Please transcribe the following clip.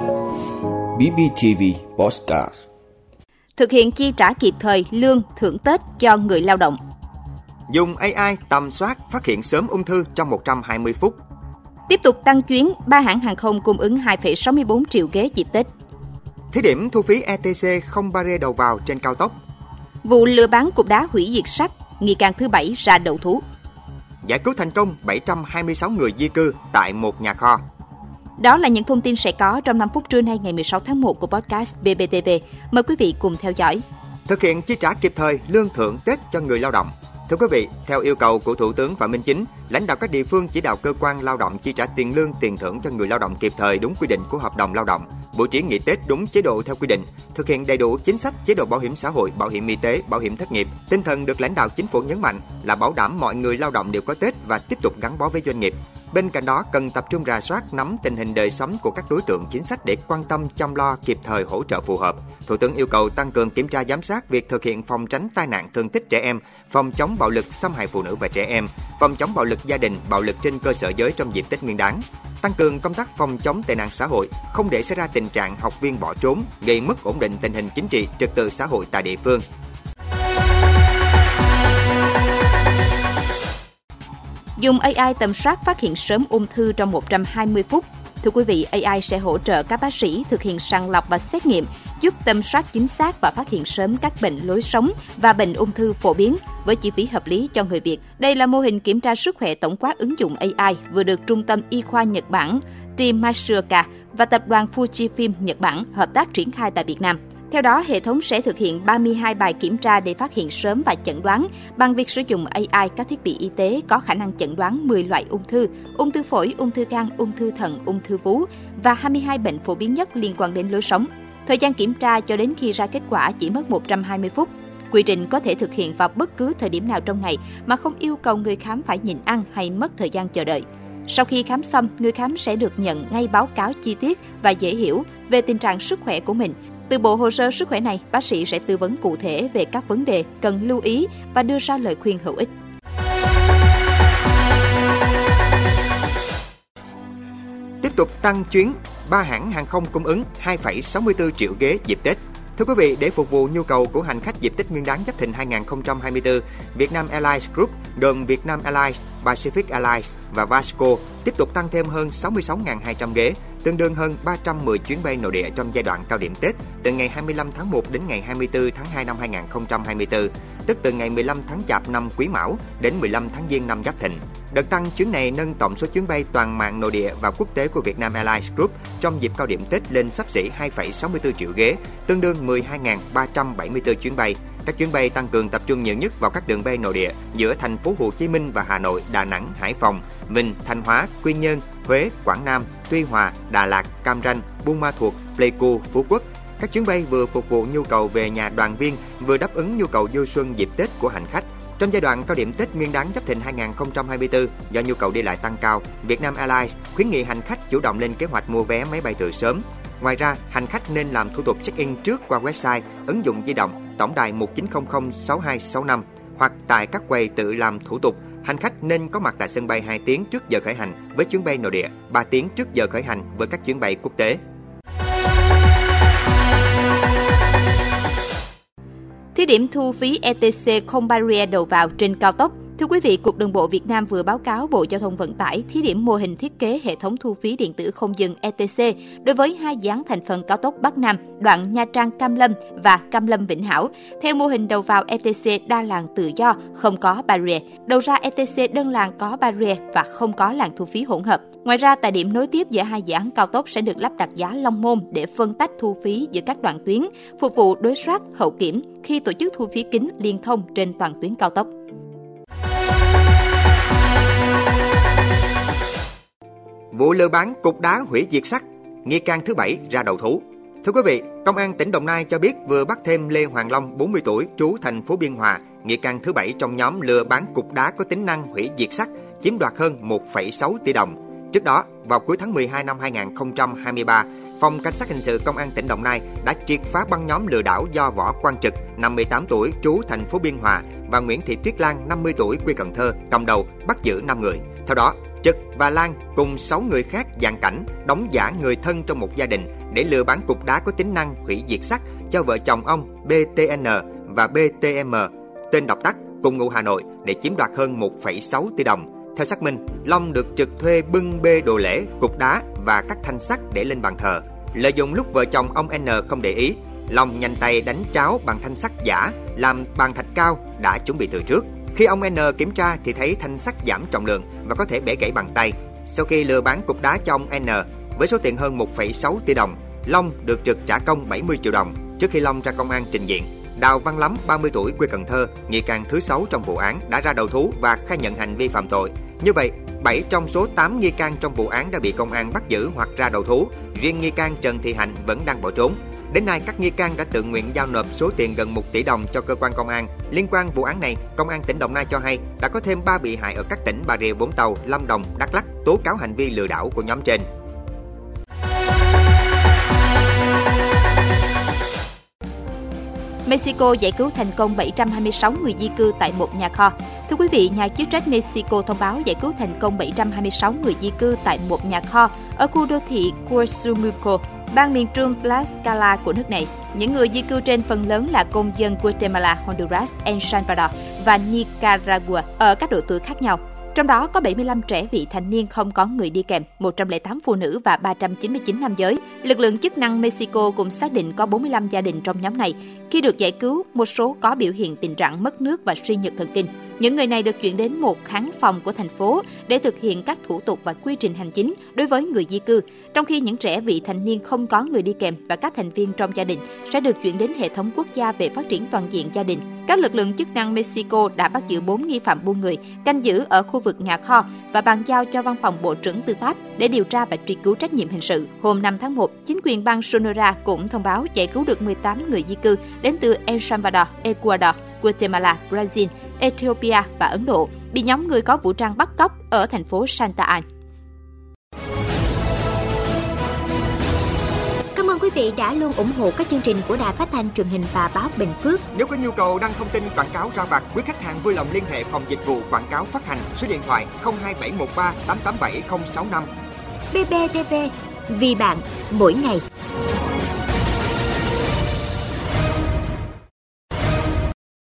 BBTV Postcard Thực hiện chi trả kịp thời lương thưởng Tết cho người lao động. Dùng AI tầm soát phát hiện sớm ung thư trong 120 phút. Tiếp tục tăng chuyến, ba hãng hàng không cung ứng 2,64 triệu ghế dịp Tết. Thí điểm thu phí ETC không barrier đầu vào trên cao tốc. Vụ lừa bán cục đá hủy diệt sắt, nghi can thứ bảy ra đầu thú. Giải cứu thành công 726 người di cư tại một nhà kho. Đó là những thông tin sẽ có trong 5 phút trưa nay ngày 16 tháng 1 của podcast BBTV. Mời quý vị cùng theo dõi. Thực hiện chi trả kịp thời lương thưởng Tết cho người lao động. Thưa quý vị, theo yêu cầu của Thủ tướng Phạm Minh Chính, lãnh đạo các địa phương chỉ đạo cơ quan lao động chi trả tiền lương, tiền thưởng cho người lao động kịp thời đúng quy định của hợp đồng lao động, bố trí nghỉ Tết đúng chế độ theo quy định, thực hiện đầy đủ chính sách chế độ bảo hiểm xã hội, bảo hiểm y tế, bảo hiểm thất nghiệp. Tinh thần được lãnh đạo chính phủ nhấn mạnh là bảo đảm mọi người lao động đều có Tết và tiếp tục gắn bó với doanh nghiệp. Bên cạnh đó, cần tập trung rà soát nắm tình hình đời sống của các đối tượng chính sách để quan tâm chăm lo kịp thời hỗ trợ phù hợp. Thủ tướng yêu cầu tăng cường kiểm tra giám sát việc thực hiện phòng tránh tai nạn thương tích trẻ em, phòng chống bạo lực xâm hại phụ nữ và trẻ em, phòng chống bạo lực gia đình, bạo lực trên cơ sở giới trong dịp Tết Nguyên đán. Tăng cường công tác phòng chống tệ nạn xã hội, không để xảy ra tình trạng học viên bỏ trốn, gây mất ổn định tình hình chính trị, trật tự xã hội tại địa phương. Dùng AI tầm soát phát hiện sớm ung thư trong 120 phút. Thưa quý vị, AI sẽ hỗ trợ các bác sĩ thực hiện sàng lọc và xét nghiệm, giúp tầm soát chính xác và phát hiện sớm các bệnh lối sống và bệnh ung thư phổ biến với chi phí hợp lý cho người Việt. Đây là mô hình kiểm tra sức khỏe tổng quát ứng dụng AI vừa được Trung tâm Y khoa Nhật Bản Team Matsuoka và tập đoàn Fujifilm Nhật Bản hợp tác triển khai tại Việt Nam. Theo đó, hệ thống sẽ thực hiện 32 bài kiểm tra để phát hiện sớm và chẩn đoán bằng việc sử dụng AI các thiết bị y tế có khả năng chẩn đoán 10 loại ung thư, ung thư phổi, ung thư gan, ung thư thận, ung thư vú và 22 bệnh phổ biến nhất liên quan đến lối sống. Thời gian kiểm tra cho đến khi ra kết quả chỉ mất 120 phút. Quy trình có thể thực hiện vào bất cứ thời điểm nào trong ngày mà không yêu cầu người khám phải nhịn ăn hay mất thời gian chờ đợi. Sau khi khám xong, người khám sẽ được nhận ngay báo cáo chi tiết và dễ hiểu về tình trạng sức khỏe của mình. Từ bộ hồ sơ sức khỏe này, bác sĩ sẽ tư vấn cụ thể về các vấn đề cần lưu ý và đưa ra lời khuyên hữu ích. Tiếp tục tăng chuyến, ba hãng hàng không cung ứng 2,64 triệu ghế dịp Tết. Thưa quý vị, để phục vụ nhu cầu của hành khách dịp Tết Nguyên đán Giáp Thìn 2024, Vietnam Airlines Group gồm Vietnam Airlines, Pacific Airlines và Vasco tiếp tục tăng thêm hơn 66.200 ghế, tương đương hơn 310 chuyến bay nội địa trong giai đoạn cao điểm Tết từ ngày 25 tháng 1 đến ngày 24 tháng 2 năm 2024, tức từ ngày 15 tháng Chạp năm Quý Mão đến 15 tháng Giêng năm Giáp Thìn. Đợt tăng chuyến này nâng tổng số chuyến bay toàn mạng nội địa và quốc tế của Vietnam Airlines Group trong dịp cao điểm Tết lên sắp xỉ 2,64 triệu ghế, tương đương 12.374 chuyến bay. Các chuyến bay tăng cường tập trung nhiều nhất vào các đường bay nội địa giữa thành phố Hồ Chí Minh và Hà Nội, Đà Nẵng, Hải Phòng, Vinh, Thanh Hóa, Quy Nhơn, Huế, Quảng Nam, Tuy Hòa, Đà Lạt, Cam Ranh, Buôn Ma Thuột, Pleiku, Phú Quốc. Các chuyến bay vừa phục vụ nhu cầu về nhà đoàn viên, vừa đáp ứng nhu cầu du xuân dịp Tết của hành khách. Trong giai đoạn cao điểm Tết Nguyên đán Giáp Thìn 2024, do nhu cầu đi lại tăng cao, Vietnam Airlines khuyến nghị hành khách chủ động lên kế hoạch mua vé máy bay từ sớm. Ngoài ra, hành khách nên làm thủ tục check-in trước qua website, ứng dụng di động, tổng đài 1900 6265 hoặc tại các quầy tự làm thủ tục hành khách nên có mặt tại sân bay 2 tiếng trước giờ khởi hành với chuyến bay nội địa, 3 tiếng trước giờ khởi hành với các chuyến bay quốc tế. Thí điểm thu phí ETC không barrier đầu vào trên cao tốc Thưa quý vị, Cục Đường bộ Việt Nam vừa báo cáo Bộ Giao thông Vận tải thí điểm mô hình thiết kế hệ thống thu phí điện tử không dừng ETC đối với hai dự án thành phần cao tốc Bắc Nam, đoạn Nha Trang Cam Lâm và Cam Lâm Vĩnh Hảo, theo mô hình đầu vào ETC đa làng tự do, không có barrier, đầu ra ETC đơn làng có barrier và không có làng thu phí hỗn hợp. Ngoài ra, tại điểm nối tiếp giữa hai dự án cao tốc sẽ được lắp đặt giá long môn để phân tách thu phí giữa các đoạn tuyến, phục vụ đối soát, hậu kiểm khi tổ chức thu phí kính liên thông trên toàn tuyến cao tốc. Vụ lừa bán cục đá hủy diệt sắt, nghi can thứ bảy ra đầu thú. Thưa quý vị, Công an tỉnh Đồng Nai cho biết vừa bắt thêm Lê Hoàng Long, 40 tuổi, trú thành phố Biên Hòa, nghi can thứ bảy trong nhóm lừa bán cục đá có tính năng hủy diệt sắt, chiếm đoạt hơn 1,6 tỷ đồng. Trước đó, vào cuối tháng 12 năm 2023, Phòng Cảnh sát Hình sự Công an tỉnh Đồng Nai đã triệt phá băng nhóm lừa đảo do Võ Quang Trực, 58 tuổi, trú thành phố Biên Hòa và Nguyễn Thị Tuyết Lan, 50 tuổi, quê Cần Thơ, cầm đầu, bắt giữ 5 người. Theo đó, Trực và Lan cùng 6 người khác dàn cảnh đóng giả người thân trong một gia đình để lừa bán cục đá có tính năng hủy diệt sắt cho vợ chồng ông BTN và BTM, tên độc tắt, cùng ngụ Hà Nội để chiếm đoạt hơn 1,6 tỷ đồng. Theo xác minh, Long được trực thuê bưng bê đồ lễ, cục đá và các thanh sắt để lên bàn thờ. Lợi dụng lúc vợ chồng ông N không để ý, Long nhanh tay đánh tráo bằng thanh sắt giả làm bàn thạch cao đã chuẩn bị từ trước. Khi ông N kiểm tra thì thấy thanh sắt giảm trọng lượng và có thể bẻ gãy bằng tay. Sau khi lừa bán cục đá cho ông N với số tiền hơn 1,6 tỷ đồng, Long được trực trả công 70 triệu đồng trước khi Long ra công an trình diện. Đào Văn Lắm, 30 tuổi, quê Cần Thơ, nghi can thứ 6 trong vụ án đã ra đầu thú và khai nhận hành vi phạm tội. Như vậy, 7 trong số 8 nghi can trong vụ án đã bị công an bắt giữ hoặc ra đầu thú. Riêng nghi can Trần Thị Hạnh vẫn đang bỏ trốn. Đến nay, các nghi can đã tự nguyện giao nộp số tiền gần 1 tỷ đồng cho cơ quan công an. Liên quan vụ án này, Công an tỉnh Đồng Nai cho hay đã có thêm 3 bị hại ở các tỉnh Bà Rịa Vũng Tàu, Lâm Đồng, Đắk Lắk tố cáo hành vi lừa đảo của nhóm trên. Mexico giải cứu thành công 726 người di cư tại một nhà kho. Thưa quý vị, nhà chức trách Mexico thông báo giải cứu thành công 726 người di cư tại một nhà kho ở khu đô thị Cuauhtémoc, bang miền trung Tlaxcala của nước này. Những người di cư trên phần lớn là công dân Guatemala, Honduras, El Salvador và Nicaragua ở các độ tuổi khác nhau. Trong đó có 75 trẻ vị thành niên không có người đi kèm, 108 phụ nữ và 399 nam giới. Lực lượng chức năng Mexico cũng xác định có 45 gia đình trong nhóm này. Khi được giải cứu, một số có biểu hiện tình trạng mất nước và suy nhược thần kinh. Những người này được chuyển đến một kháng phòng của thành phố để thực hiện các thủ tục và quy trình hành chính đối với người di cư, trong khi những trẻ vị thành niên không có người đi kèm và các thành viên trong gia đình sẽ được chuyển đến hệ thống quốc gia về phát triển toàn diện gia đình. Các lực lượng chức năng Mexico đã bắt giữ 4 nghi phạm buôn người canh giữ ở khu vực nhà kho và bàn giao cho văn phòng Bộ trưởng Tư pháp để điều tra và truy cứu trách nhiệm hình sự. Hôm 5 tháng 1, chính quyền bang Sonora cũng thông báo giải cứu được 18 người di cư đến từ El Salvador, Ecuador, Guatemala, Brazil, Ethiopia và Ấn Độ bị nhóm người có vũ trang bắt cóc ở thành phố Santa Ana. Cảm ơn quý vị đã luôn ủng hộ các chương trình của Đài Phát thanh truyền hình và báo Bình Phước. Nếu có nhu cầu đăng thông tin quảng cáo ra vặt, quý khách hàng vui lòng liên hệ phòng dịch vụ quảng cáo phát hành số điện thoại 02713 887065. BBTV, vì bạn, mỗi ngày.